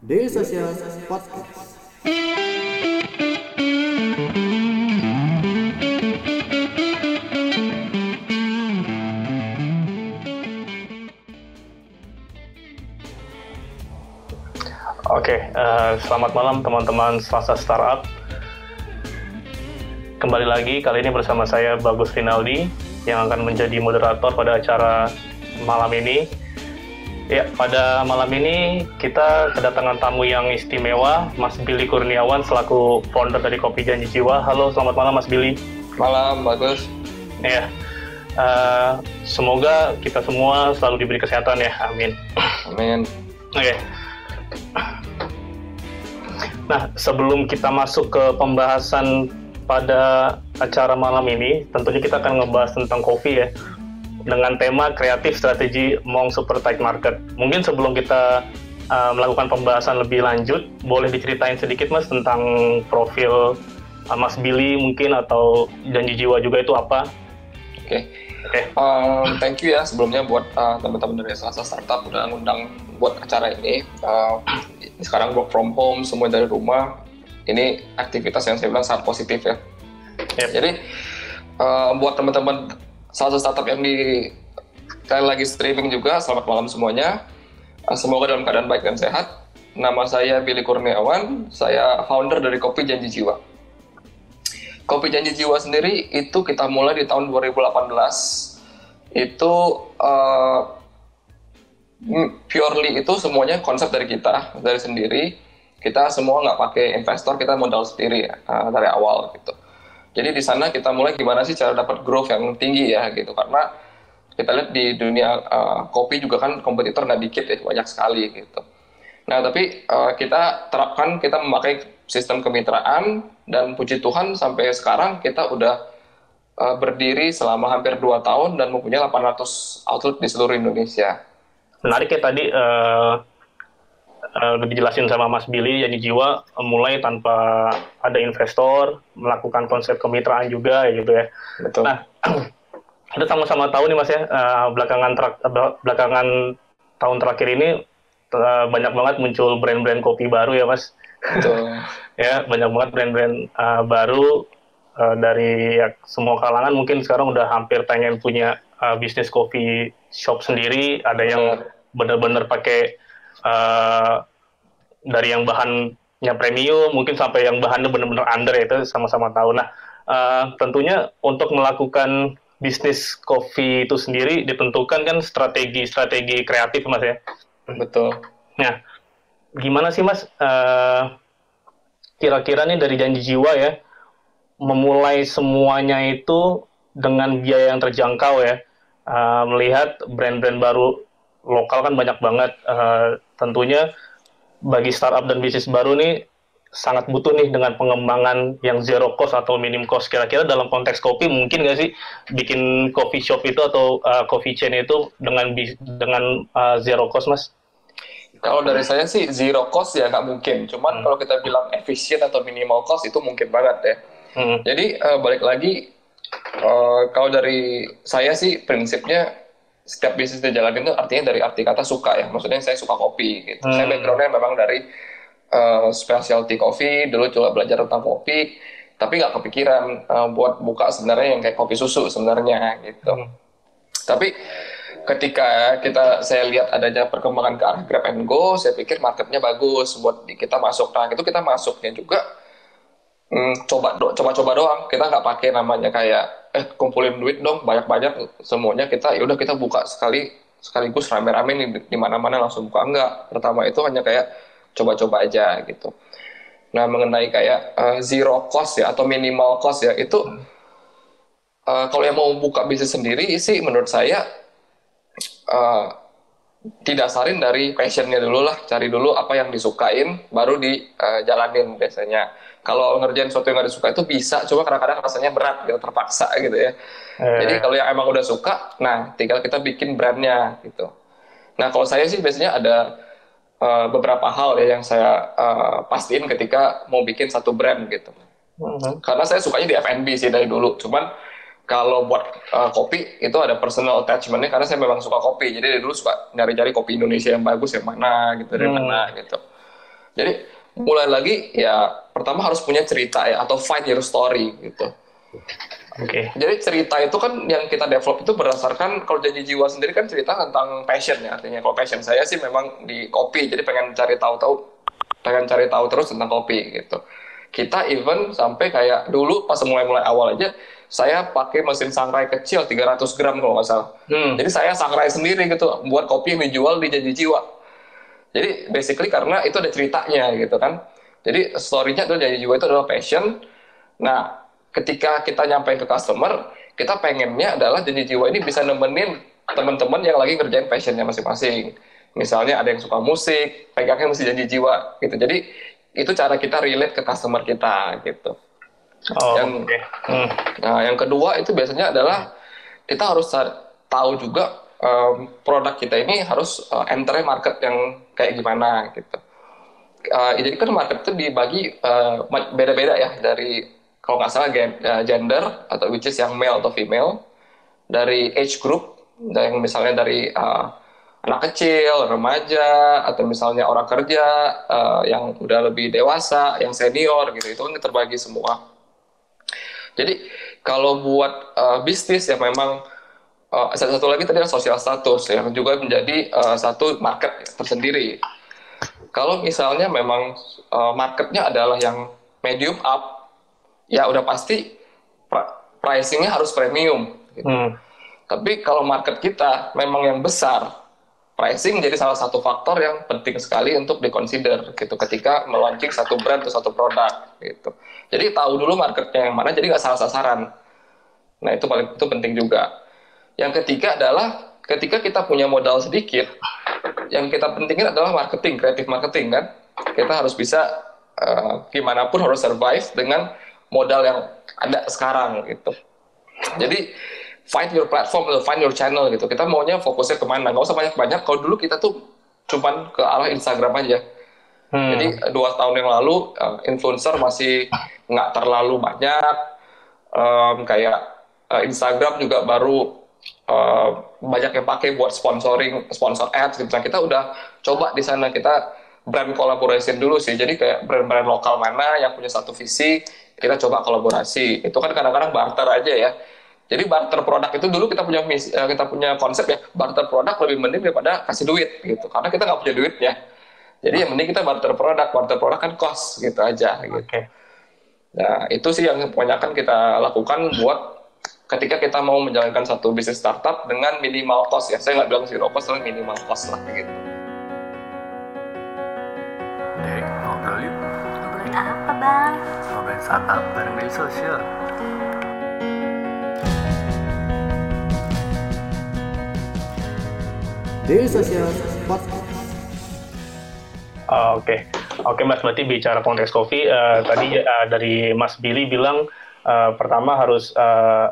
Daily Social Podcast. Oke, eh, selamat malam teman-teman Selasa Startup. Kembali lagi, kali ini bersama saya Bagus Rinaldi yang akan menjadi moderator pada acara malam ini. Ya, pada malam ini kita kedatangan tamu yang istimewa, Mas Billy Kurniawan selaku founder dari Kopi Janji Jiwa. Halo, selamat malam Mas Billy. Malam, bagus. Ya, eh, semoga kita semua selalu diberi kesehatan ya, amin. Amin. Oke. Nah, sebelum kita masuk ke pembahasan pada acara malam ini, tentunya kita akan ngebahas tentang kopi ya. Dengan tema kreatif strategi Mong Super Tight Market. Mungkin sebelum kita uh, melakukan pembahasan lebih lanjut, boleh diceritain sedikit Mas tentang profil uh, Mas Billy mungkin atau janji jiwa juga itu apa? Oke. Oke. Um, thank you ya sebelumnya buat uh, teman-teman dari Selasa Startup udah ngundang buat acara ini. Uh, sekarang work from home, semua dari rumah. Ini aktivitas yang saya bilang sangat positif ya. Yep. Jadi uh, buat teman-teman Selasa Startup yang di kalian lagi streaming juga, selamat malam semuanya. Uh, semoga dalam keadaan baik dan sehat. Nama saya Billy Kurniawan, saya founder dari Kopi Janji Jiwa. Kopi Janji Jiwa sendiri itu kita mulai di tahun 2018. Itu uh, purely itu semuanya konsep dari kita, dari sendiri. Kita semua nggak pakai investor, kita modal sendiri uh, dari awal gitu. Jadi di sana kita mulai gimana sih cara dapat growth yang tinggi ya gitu. Karena kita lihat di dunia uh, kopi juga kan kompetitor nggak dikit ya, banyak sekali gitu. Nah tapi uh, kita terapkan, kita memakai sistem kemitraan dan puji Tuhan sampai sekarang kita udah uh, berdiri selama hampir 2 tahun dan mempunyai 800 outlet di seluruh Indonesia. Menarik ya tadi uh, uh, udah dijelasin sama Mas Billy jadi jiwa uh, mulai tanpa ada investor melakukan konsep kemitraan juga ya gitu ya. Betul. Nah kita sama-sama tahu nih Mas ya uh, belakangan uh, belakangan tahun terakhir ini uh, banyak banget muncul brand-brand kopi baru ya Mas. Betul. ya banyak banget brand-brand uh, baru uh, dari ya, semua kalangan mungkin sekarang udah hampir pengen punya uh, bisnis kopi shop sendiri ada yang benar-benar pakai uh, dari yang bahannya premium mungkin sampai yang bahannya benar-benar under ya, itu sama-sama tahu nah uh, tentunya untuk melakukan bisnis kopi itu sendiri ditentukan kan strategi-strategi kreatif mas ya Betul. Nah, gimana sih Mas? eh, kira-kira nih dari janji jiwa ya, memulai semuanya itu dengan biaya yang terjangkau ya. Eh, melihat brand-brand baru lokal kan banyak banget. Eh, tentunya bagi startup dan bisnis baru nih sangat butuh nih dengan pengembangan yang zero cost atau minim cost. Kira-kira dalam konteks kopi mungkin nggak sih bikin coffee shop itu atau eh, coffee chain itu dengan dengan eh, zero cost, Mas? Kalau dari saya sih zero cost ya nggak mungkin. Cuman kalau kita bilang efisien atau minimal cost itu mungkin banget ya. Hmm. Jadi eh, balik lagi eh, kalau dari saya sih prinsipnya setiap bisnis dijalanin itu artinya dari arti kata suka ya. Maksudnya saya suka kopi gitu. Saya Hmm. backgroundnya memang dari eh, specialty coffee. Dulu coba belajar tentang kopi, tapi nggak kepikiran eh, buat buka sebenarnya yang kayak kopi susu sebenarnya gitu. Hmm. Tapi ketika kita saya lihat adanya perkembangan ke arah grab and go, saya pikir marketnya bagus buat kita masuk. Nah itu kita masuknya juga hmm, coba do, coba-coba doang. Kita nggak pakai namanya kayak eh kumpulin duit dong banyak-banyak semuanya kita ya udah kita buka sekali sekaligus rame-rame nih di- mana-mana langsung buka enggak. Pertama itu hanya kayak coba-coba aja gitu. Nah mengenai kayak eh, zero cost ya atau minimal cost ya itu eh, kalau yang mau buka bisnis sendiri sih menurut saya eh, didasarin dari passionnya dulu lah, cari dulu apa yang disukain, baru dijalanin biasanya. Kalau ngerjain sesuatu yang nggak disuka itu bisa, cuma kadang-kadang rasanya berat, gitu, terpaksa gitu ya. Eh, Jadi kalau yang emang udah suka, nah tinggal kita bikin brandnya gitu. Nah kalau saya sih biasanya ada eh, beberapa hal ya yang saya eh, pastiin ketika mau bikin satu brand gitu. mhm. Karena saya sukanya di F&B sih dari dulu, cuman kalau buat uh, kopi itu ada personal attachment-nya karena saya memang suka kopi. Jadi dari dulu suka nyari-nyari kopi Indonesia yang bagus yang mana gitu dari Hmm. mana gitu. Jadi mulai lagi ya pertama harus punya cerita ya atau find your story gitu. Oke. Jadi cerita itu kan yang kita develop itu berdasarkan kalau janji jiwa sendiri kan cerita tentang passion ya artinya kalau passion saya sih memang di kopi jadi pengen cari tahu-tahu pengen cari tahu terus tentang kopi gitu. Kita even sampai kayak dulu pas mulai-mulai awal aja saya pakai mesin sangrai kecil 300 gram kalau nggak salah. Hmm. Jadi saya sangrai sendiri gitu buat kopi yang dijual di janji jiwa. Jadi basically karena itu ada ceritanya gitu kan. Jadi story-nya adalah janji jiwa itu adalah passion. Nah, ketika kita nyampe ke customer, kita pengennya adalah janji jiwa ini bisa nemenin teman-teman yang lagi ngerjain passionnya masing-masing. Misalnya ada yang suka musik, pegangnya mesti janji jiwa gitu. Jadi itu cara kita relate ke customer kita gitu. Oh, Yang- oke. Hmm. Nah, yang kedua itu biasanya adalah kita harus tahu juga em, produk kita ini harus uh, enter market yang kayak gimana gitu. Uh, jadi kan market itu dibagi uh, beda-beda ya dari kalau nggak salah gen- uh, gender atau which is yang male atau female, dari age group, yang misalnya dari uh, anak kecil, remaja, atau misalnya orang kerja uh, yang udah lebih dewasa, yang senior gitu, itu kan terbagi semua. Jadi kalau buat uh, bisnis yang memang uh, satu satu lagi tadi adalah sosial status yang juga menjadi uh, satu market tersendiri. Kalau misalnya memang uh, marketnya adalah yang medium up, ya udah pasti pricingnya harus premium. gitu. Hmm. Tapi kalau market kita memang yang besar, pricing jadi salah satu faktor yang penting sekali untuk dikonsider gitu ketika melaunching satu brand atau satu produk gitu. Jadi tahu dulu marketnya yang mana, jadi nggak salah sasaran. Nah itu paling itu penting juga. Yang ketiga adalah ketika kita punya modal sedikit, yang kita pentingin adalah marketing, kreatif marketing kan. Kita harus bisa eh, gimana pun harus survive dengan modal yang ada sekarang gitu. Jadi find your platform, find your channel gitu. Kita maunya fokusnya ke mana? Gak usah banyak-banyak. Kalau dulu kita tuh cuman ke arah Instagram aja. Hmm. Jadi eh, dua tahun yang lalu eh, influencer masih nggak terlalu banyak. Em, kayak eh, Instagram juga baru eh, banyak yang pakai buat sponsoring, sponsor ads gitu. Nah, kita udah coba di sana kita brand collaboration dulu sih. Jadi kayak brand-brand lokal mana yang punya satu visi, kita coba kolaborasi. Itu kan kadang-kadang barter aja ya. Jadi barter produk itu dulu kita punya misi, eh, kita punya konsep ya barter produk lebih mending daripada kasih duit gitu. Karena kita nggak punya duitnya. Jadi yang mending kita barter produk, barter produk kan cost gitu aja. Gitu. Oke. Nah, itu sih yang kebanyakan kita lakukan buat ketika kita mau menjalankan satu bisnis startup dengan minimal cost ya. Saya nggak bilang zero cost, tapi minimal cost lah gitu. Dek, ngobrol yuk. Ngobrolin apa bang? Ngobrolin startup bareng Daily Social. Daily Social Podcast. Ah, Oke, oke Mas. Berarti bicara konteks kopi, eh, tadi eh, dari Mas Billy bilang eh, pertama harus eh,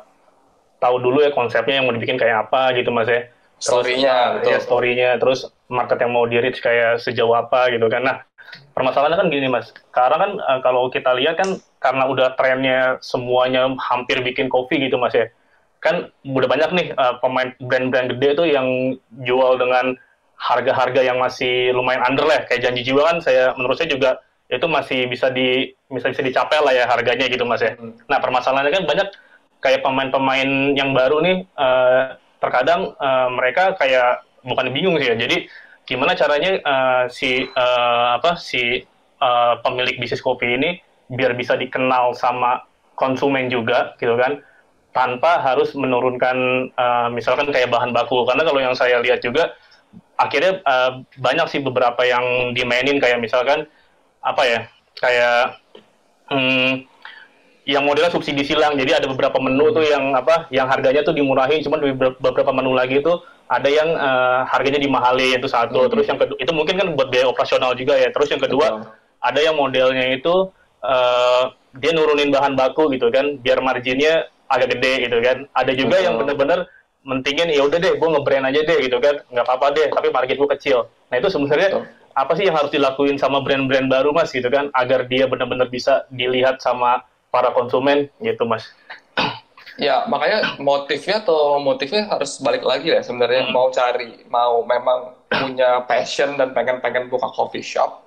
tahu dulu ya konsepnya yang mau dibikin kayak apa gitu Mas ya. Story-nya, betul. Ya, story-nya, terus market yang mau di reach kayak sejauh apa gitu kan. Nah, permasalahannya kan gini Mas. Sekarang kan eh, kalau kita lihat kan karena udah trennya semuanya hampir bikin kopi gitu Mas ya. Kan udah banyak nih eh, pemain brand-brand gede tuh yang jual dengan harga-harga yang masih lumayan under lah kayak janji jiwa kan saya menurut saya juga itu masih bisa di bisa bisa dicapai lah ya harganya gitu mas ya. Hmm. Nah permasalahannya kan banyak kayak pemain-pemain yang baru nih eh, terkadang eh, mereka kayak bukan bingung sih ya. Jadi gimana caranya eh, si eh, apa si eh, pemilik bisnis kopi ini biar bisa dikenal sama konsumen juga gitu kan tanpa harus menurunkan eh, misalkan kayak bahan baku. Karena kalau yang saya lihat juga akhirnya eh, banyak sih beberapa yang dimainin. Kayak misalkan apa ya kayak hmm, yang modelnya subsidi silang. Jadi ada beberapa menu tuh yang apa yang harganya tuh dimurahin. Cuman di beberapa menu lagi tuh ada yang eh, harganya dimahalin itu satu. Terus yang kedua itu mungkin kan buat biaya operasional juga ya. Terus yang kedua Betul. ada yang modelnya itu eh, dia nurunin bahan baku gitu kan biar marginnya agak gede gitu kan ada juga yang Betul. bener-bener mentingin ya udah deh gue ngebrand aja deh gitu kan nggak apa-apa deh tapi market gue kecil nah itu sebenarnya apa sih yang harus dilakuin sama brand-brand baru mas gitu kan agar dia benar-benar bisa dilihat sama para konsumen gitu mas Ya, makanya motifnya atau motifnya harus balik lagi ya sebenarnya mau cari, mau memang punya passion dan pengen-pengen buka coffee shop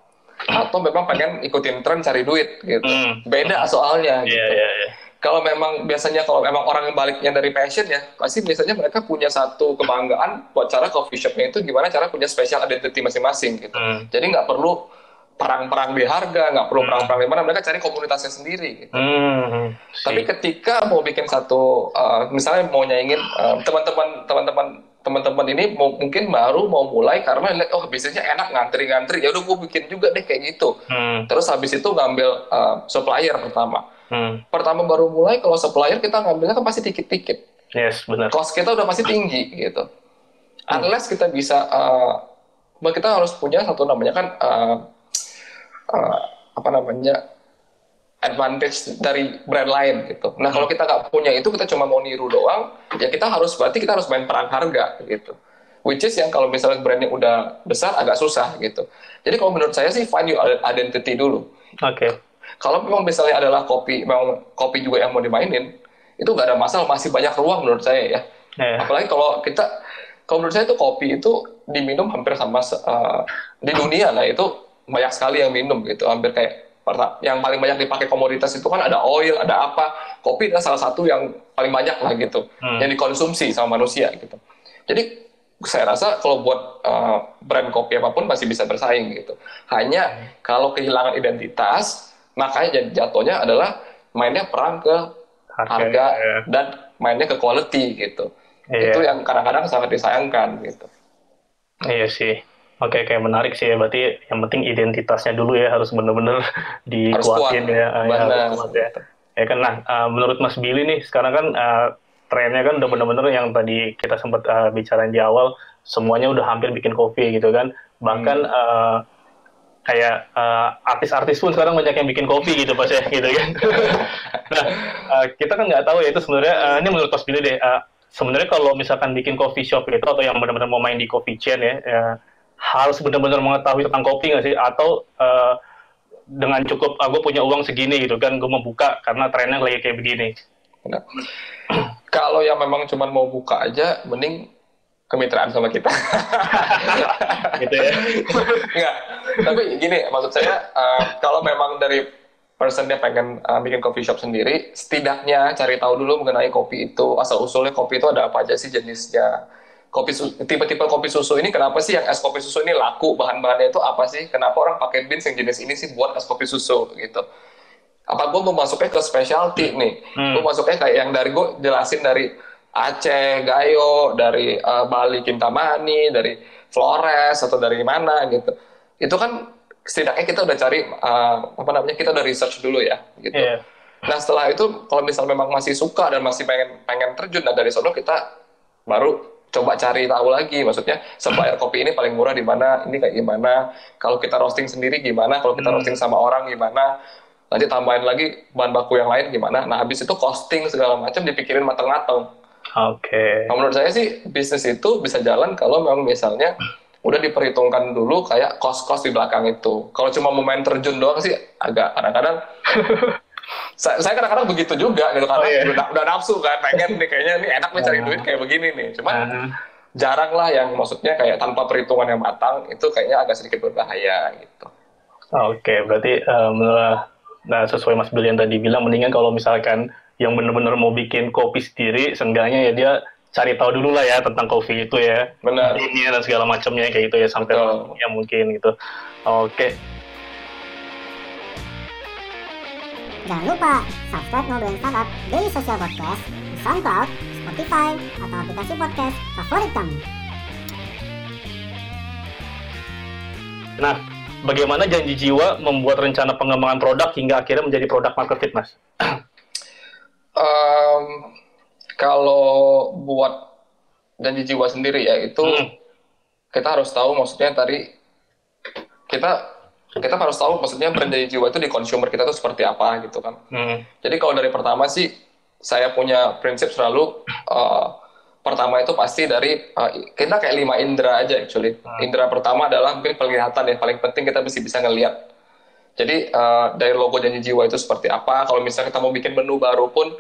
atau memang pengen ikutin tren cari duit gitu. Hmm. Beda soalnya Iya, gitu. iya, iya. Kalau memang biasanya kalau memang orang yang baliknya dari passion ya, pasti biasanya mereka punya satu kebanggaan buat cara coffee shopnya itu gimana cara punya special identity masing-masing gitu. Hmm. Jadi nggak perlu perang-perang di harga, nggak perlu perang-perang di mana, mereka cari komunitasnya sendiri gitu. Hmm. Tapi ketika mau bikin satu, uh, misalnya mau nyaingin uh, teman-teman teman-teman teman-teman ini mau, mungkin baru mau mulai karena lihat oh bisnisnya enak ngantri-ngantri ya udah gue bikin juga deh kayak gitu. Hmm. Terus habis itu ngambil uh, supplier pertama. Hmm. Pertama baru mulai kalau supplier kita ngambilnya kan pasti dikit-dikit. Yes, benar. Cost kita udah pasti tinggi gitu. Unless kita bisa uh, kita harus punya satu namanya kan uh, uh, apa namanya advantage dari brand lain gitu. Nah kalau kita nggak punya itu kita cuma mau niru doang, ya kita harus berarti kita harus main perang harga gitu. Which is yang kalau misalnya brandnya udah besar agak susah gitu. Jadi kalau menurut saya sih find your identity dulu. Oke. Kalau memang misalnya adalah kopi, memang kopi juga yang mau dimainin, itu nggak ada masalah, masih banyak ruang menurut saya ya. Ya. Apalagi kalau kita, kalau menurut saya itu kopi itu diminum hampir sama uh, di dunia lah itu banyak sekali yang minum gitu, hampir kayak yang paling banyak dipakai komoditas itu kan ada oil, ada apa, kopi adalah salah satu yang paling banyak lah gitu, Hmm. yang dikonsumsi sama manusia gitu. Jadi saya rasa kalau buat uh, brand kopi apa pun masih bisa bersaing gitu. Hanya kalau kehilangan identitas, makanya jatuhnya adalah mainnya perang ke Harga, harga ya. dan mainnya ke quality gitu. Iya. Itu yang kadang-kadang sangat disayangkan gitu. Iya sih. Oke, kayak menarik sih ya. Berarti yang penting identitasnya dulu ya harus bener-bener dikuatin kuat. ya. Ya, harus ya. Ya kan, nah uh, menurut Mas Billy nih sekarang kan uh, trennya kan udah bener-bener yang tadi kita sempat uh, bicarain di awal, semuanya udah hampir bikin kopi gitu kan. Bahkan Hmm. uh, kayak uh, artis-artis pun sekarang banyak yang bikin kopi gitu pas ya gitu kan. nah uh, kita kan nggak tahu ya itu sebenarnya uh, ini menurut Mas Billy deh. uh, sebenarnya kalau misalkan bikin coffee shop itu atau yang benar-benar mau main di coffee chain ya, ya harus benar-benar mengetahui tentang kopi nggak sih atau uh, dengan cukup ah, gue punya uang segini gitu kan gue mau buka karena trennya lagi kayak begini Nah, kalau yang memang cuma mau buka aja, mending kemitraan sama kita. gitu ya Enggak. Tapi gini, maksud saya uh, kalau memang dari personnya pengen uh, bikin coffee shop sendiri, setidaknya cari tahu dulu mengenai kopi itu, asal usulnya kopi itu ada apa aja sih jenisnya. Kopi tipe-tipe kopi susu ini kenapa sih yang es kopi susu ini laku bahan-bahannya itu apa sih? Kenapa orang pakai beans yang jenis ini sih buat es kopi susu gitu? Apa gue mau masuknya ke specialty nih? Hmm. Gue masuknya kayak yang dari gue jelasin dari Aceh, Gayo, dari uh, Bali, Kintamani, dari Flores atau dari mana gitu. Itu kan setidaknya kita udah cari uh, apa namanya kita udah research dulu ya gitu. Iya. Nah setelah itu kalau misal memang masih suka dan masih pengen pengen terjun, nah dari sono kita baru coba cari tahu lagi, maksudnya supplier kopi ini paling murah di mana, ini kayak gimana, kalau kita roasting sendiri gimana, kalau kita Hmm. roasting sama orang gimana, nanti tambahin lagi bahan baku yang lain gimana. Nah habis itu costing segala macam dipikirin matang-matang. Oke Nah, menurut saya sih bisnis itu bisa jalan kalau memang misalnya udah diperhitungkan dulu kayak cost-cost di belakang itu. Kalau cuma mau main terjun doang sih agak kadang-kadang saya, saya kadang-kadang begitu juga gitu karena Oh, iya. udah, udah nafsu kan pengen nih kayaknya ini enak nih cari Oh. duit kayak begini nih. Cuman Nah, jarang lah yang maksudnya kayak tanpa perhitungan yang matang itu kayaknya agak sedikit berbahaya gitu. Oke, berarti eh, menurut- nah sesuai Mas Billy yang tadi bilang, mendingan kalau misalkan yang benar-benar mau bikin kopi sendiri, seenggaknya ya dia cari tahu dulu lah ya tentang kopi itu ya, Benar. ini dan segala macamnya kayak gitu ya sampai Betul. yang mungkin gitu. Oke, Jangan lupa subscribe Ngobrolin Startup Daily Social Podcast di SoundCloud, Spotify, atau aplikasi podcast favorit kamu. nah bagaimana janji jiwa membuat rencana pengembangan produk hingga akhirnya menjadi produk market fit, Mas? Em, kalau buat janji jiwa sendiri ya itu Hmm. kita harus tahu maksudnya tadi kita kita harus tahu maksudnya brand janji jiwa itu di consumer kita tuh seperti apa gitu kan. Hmm. Jadi kalau dari pertama sih saya punya prinsip selalu eh, pertama itu pasti dari eh, kita kayak lima indera aja actually. Indera pertama adalah mungkin penglihatan ya paling penting kita mesti bisa ngelihat. Jadi eh, dari logo janji jiwa itu seperti apa? Kalau misalnya kita mau bikin menu baru pun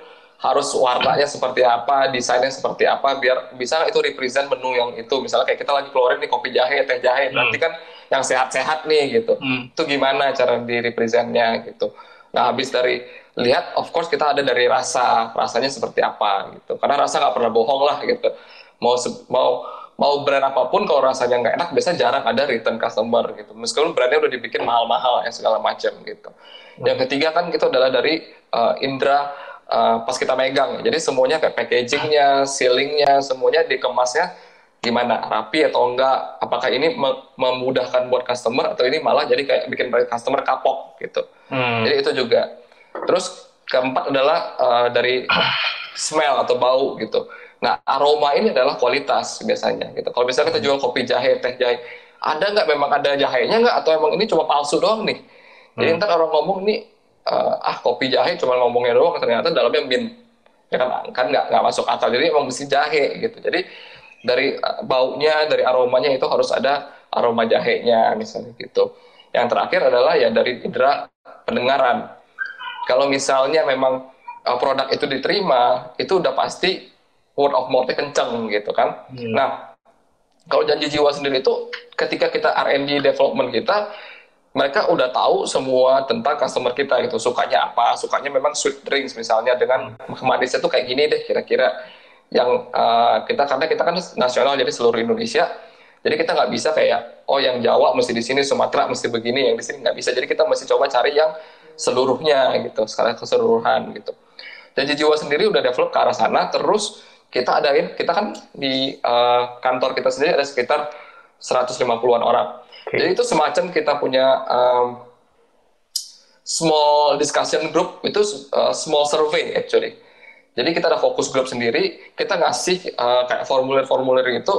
harus warnanya seperti apa, desainnya seperti apa, biar bisa itu represent menu yang itu. Misalnya kayak kita lagi keluarin nih kopi jahe, teh jahe, berarti kan yang sehat-sehat nih gitu. Hmm. Itu gimana cara di representnya gitu. Nah habis dari lihat, of course kita ada dari rasa, rasanya seperti apa gitu. Karena rasa nggak pernah bohong lah gitu. Mau mau mau brand apa pun kalau rasanya nggak enak, biasanya jarang ada return customer gitu. Meskipun brandnya udah dibikin mahal-mahal ya segala macam gitu. Yang ketiga kan itu adalah dari uh, indera uh, pas kita megang. Jadi semuanya kayak packagingnya, sealingnya, semuanya dikemasnya gimana rapi atau enggak apakah ini me- memudahkan buat customer atau ini malah jadi kayak bikin customer kapok gitu Hmm. jadi itu juga terus keempat adalah uh, dari smell atau bau gitu nah aroma ini adalah kualitas biasanya gitu. Kalau misalnya kita jual kopi jahe teh jahe ada nggak? Memang ada jahenya nggak? Atau emang ini cuma palsu doang nih? Jadi ntar orang ngomong nih uh, ah kopi jahe cuma ngomongnya doang. Ternyata dalamnya mint. Ya kan? Kan nggak nggak masuk akal. Jadi emang mesti jahe gitu. Jadi dari uh, baunya dari aromanya itu harus ada aroma jahenya misalnya gitu. Yang terakhir adalah ya dari indera pendengaran. Kalau misalnya memang uh, produk itu diterima itu udah pasti word of mouth-nya kenceng gitu kan. Hmm. nah kalau janji jiwa sendiri itu ketika kita R&D development kita mereka udah tahu semua tentang customer kita gitu. Sukanya apa? Sukanya memang sweet drinks misalnya dengan manisnya tuh kayak gini deh kira-kira. Yang uh, kita karena kita kan nasional jadi seluruh Indonesia. Jadi kita nggak bisa kayak oh yang Jawa mesti di sini Sumatera mesti begini yang di sini nggak bisa. Jadi kita mesti coba cari yang seluruhnya gitu secara keseluruhan gitu. Janji jiwa sendiri udah develop ke arah sana terus kita adain kita kan di uh, kantor kita sendiri ada sekitar 150-an orang Oke. jadi itu semacam kita punya um, small discussion group itu uh, small survey actually. Jadi kita ada fokus group sendiri, kita ngasih uh, kayak formulir-formulir itu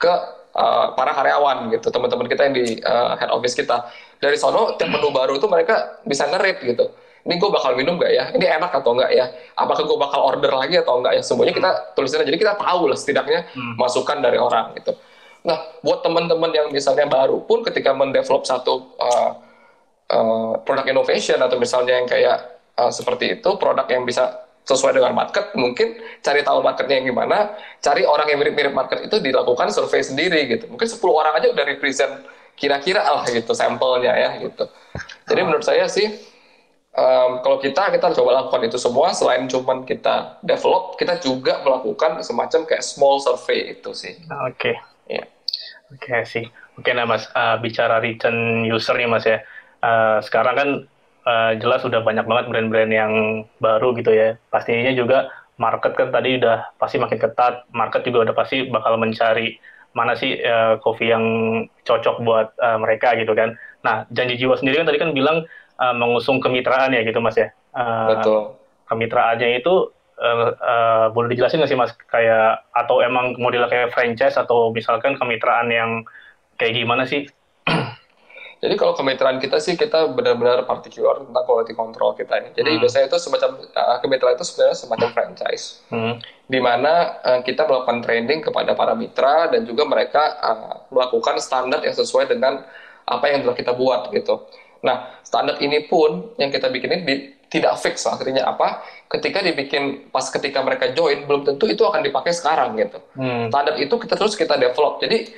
ke uh, para karyawan gitu, teman-teman kita yang di uh, head office kita. Dari sono tiap menu baru itu mereka bisa nge-rate gitu. Ini gue bakal minum nggak ya? Ini enak atau enggak ya? Apakah gue bakal order lagi atau enggak ya? Semuanya kita tulisin aja. Jadi kita tahu lah setidaknya masukan dari orang gitu. Nah, buat teman-teman yang misalnya baru pun ketika mendevelop satu uh, uh, produk innovation atau misalnya yang kayak uh, seperti itu produk yang bisa sesuai dengan market mungkin cari tahu marketnya yang gimana cari orang yang mirip-mirip market itu dilakukan survei sendiri gitu mungkin 10 orang aja udah represent kira-kira lah gitu sampelnya ya gitu jadi menurut saya sih um, kalau kita kita coba lakukan itu semua selain cuman kita develop kita juga melakukan semacam kayak small survey itu sih Oke. ya Oke sih. Oke nah Mas, uh, bicara return user nih Mas ya. Uh, sekarang kan uh, jelas udah banyak banget brand-brand yang baru gitu ya. Pastinya juga market kan tadi udah pasti makin ketat. Market juga udah pasti bakal mencari mana sih uh, kopi yang cocok buat uh, mereka gitu kan. Nah, janji jiwa sendiri kan tadi kan bilang uh, mengusung kemitraan ya gitu Mas ya. Uh, betul kemitraannya itu eh, eh, boleh dijelasin nggak sih mas kayak atau emang modelnya kayak franchise atau misalkan kemitraan yang kayak gimana sih? Jadi kalau kemitraan kita sih kita benar-benar particular tentang quality control kita ini. Jadi Hmm. biasanya itu semacam uh, kemitraan itu sebenarnya semacam franchise Hmm. di mana uh, kita melakukan training kepada para mitra dan juga mereka uh, melakukan standar yang sesuai dengan apa yang telah kita buat gitu. Nah, standar ini pun yang kita bikin ini di- tidak fix artinya apa? Ketika dibikin pas ketika mereka join belum tentu itu akan dipakai sekarang gitu Hmm. standar itu kita terus kita develop. Jadi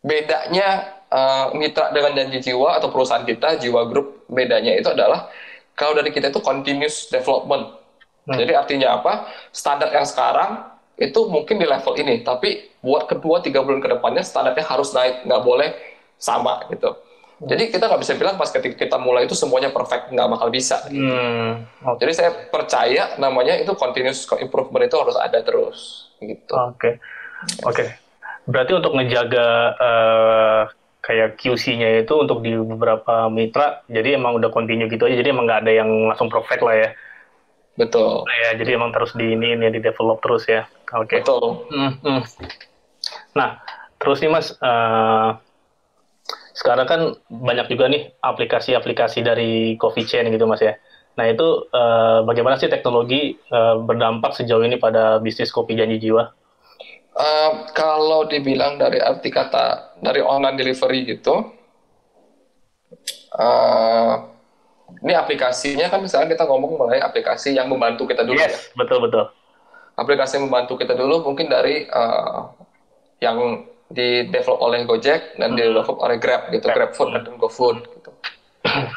bedanya uh, mitra dengan janji jiwa atau perusahaan kita jiwa grup bedanya itu adalah kalau dari kita itu continuous development. Hmm. Jadi artinya apa? Standar yang sekarang itu mungkin di level ini, tapi buat kedua tiga bulan ke depannya standarnya harus naik, nggak boleh sama gitu. Jadi kita nggak bisa bilang pas ketika kita mulai itu semuanya perfect, nggak bakal bisa. Hmm. Oke. Jadi saya percaya namanya itu continuous improvement itu harus ada terus gitu. Oke. Oke. Berarti untuk ngejaga eh, kayak QC-nya itu untuk di beberapa mitra, jadi emang udah continue gitu aja. Jadi emang nggak ada yang langsung perfect lah ya. Betul. Ya, jadi emang terus di ini ya di develop terus ya. Oke. Betul. Hmm, hmm. Nah, terus nih Mas, eh, sekarang kan banyak juga nih aplikasi-aplikasi dari coffee chain gitu Mas ya. Nah itu eh, bagaimana sih teknologi eh, berdampak sejauh ini pada bisnis kopi janji jiwa? Eh, kalau dibilang dari arti kata dari online delivery gitu, eh, Ini aplikasinya kan misalnya kita ngomong mengenai aplikasi yang membantu kita dulu ya. Yes, betul betul. Aplikasi yang membantu kita dulu mungkin dari eh, yang di develop oleh Gojek dan di develop oleh Grab gitu, Grab. GrabFood dan GoFood gitu.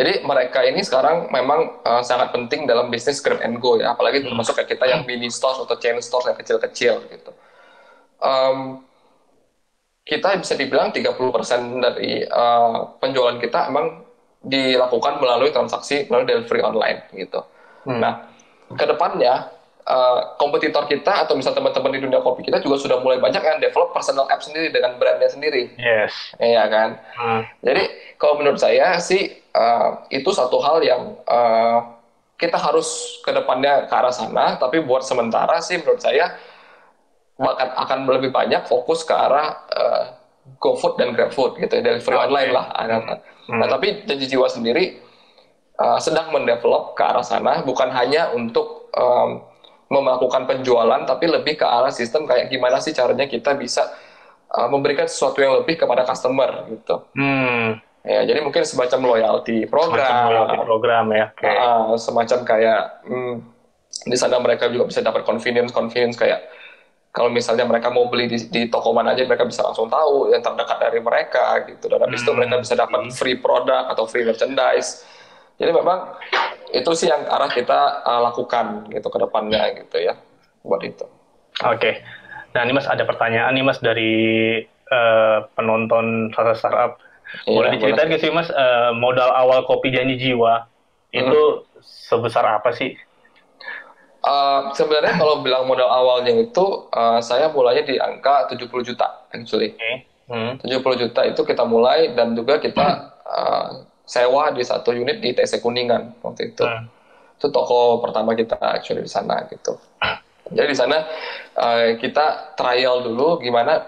Jadi mereka ini sekarang memang eh, sangat penting dalam bisnis Grab and Go ya, apalagi termasuk kayak kita yang mini stores atau chain stores yang kecil-kecil gitu. Em, kita bisa dibilang 30% dari eh, penjualan kita emang dilakukan melalui transaksi melalui delivery online gitu. Hmm. Nah, ke eh, kompetitor kita atau misal teman-teman di dunia kopi kita juga sudah mulai banyak yang develop personal app sendiri dengan brandnya sendiri, Yes. Iya kan? Hmm. Jadi kalau menurut saya sih eh, itu satu hal yang eh, kita harus ke depannya ke arah sana, tapi buat sementara sih menurut saya akan akan lebih banyak fokus ke arah eh, GoFood dan GrabFood gitu, delivery Oke. online lah. Nah, tapi janji jiwa sendiri eh, sedang mendevelop ke arah sana, bukan hanya untuk em, melakukan penjualan, tapi lebih ke arah sistem kayak gimana sih caranya kita bisa eh, memberikan sesuatu yang lebih kepada customer gitu. Hmm. Ya, jadi mungkin semacam loyalty program, Semacam loyalty program ya. Oke. Ah, semacam kayak hmm, di sana mereka juga bisa dapat convenience convenience kayak kalau misalnya mereka mau beli di, di toko mana aja mereka bisa langsung tahu yang terdekat dari mereka gitu dan habis itu Hmm. mereka bisa dapat free product atau free merchandise jadi memang itu sih yang arah kita ah, lakukan gitu ke depannya gitu ya buat itu Oke. Nah, ini Mas ada pertanyaan nih Mas dari eh, penonton Sasa Startup. Boleh Iya, diceritain boleh. nggak sih Mas eh, modal awal kopi janji jiwa itu sebesar apa sih? Uh, sebenarnya kalau bilang modal awalnya itu uh, saya mulainya di angka 70 juta actually Oke. Hmm. 70 juta itu kita mulai dan juga kita uh, sewa di satu unit di TC Kuningan waktu itu. Hmm. Itu toko pertama kita actually di sana gitu. Jadi di sana uh, kita trial dulu gimana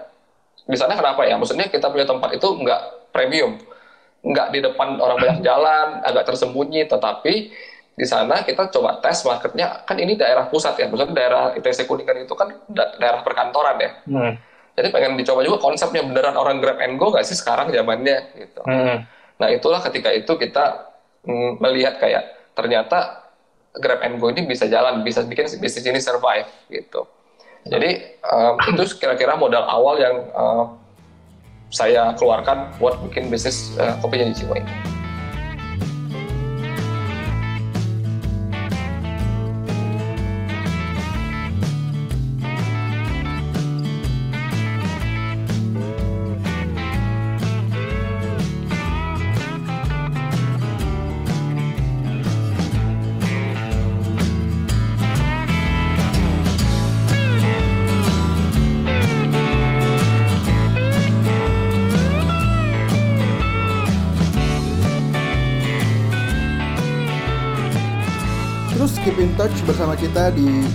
di sana kenapa ya? Maksudnya kita punya tempat itu nggak premium, nggak di depan orang banyak jalan, agak tersembunyi, tetapi di sana kita coba tes marketnya kan ini daerah pusat ya, maksudnya daerah ITC Kuningan itu kan da- daerah perkantoran ya. Hmm. Jadi pengen dicoba juga konsepnya beneran orang Grab and Go nggak sih sekarang zamannya gitu. Hmm. Nah itulah ketika itu kita mm, melihat kayak ternyata Grab and Go ini bisa jalan, bisa bikin bisnis ini survive gitu. Jadi um, itu kira-kira modal awal yang uh, saya keluarkan buat bikin bisnis uh, kopi janji jiwa ini.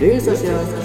Daily Social Podcast.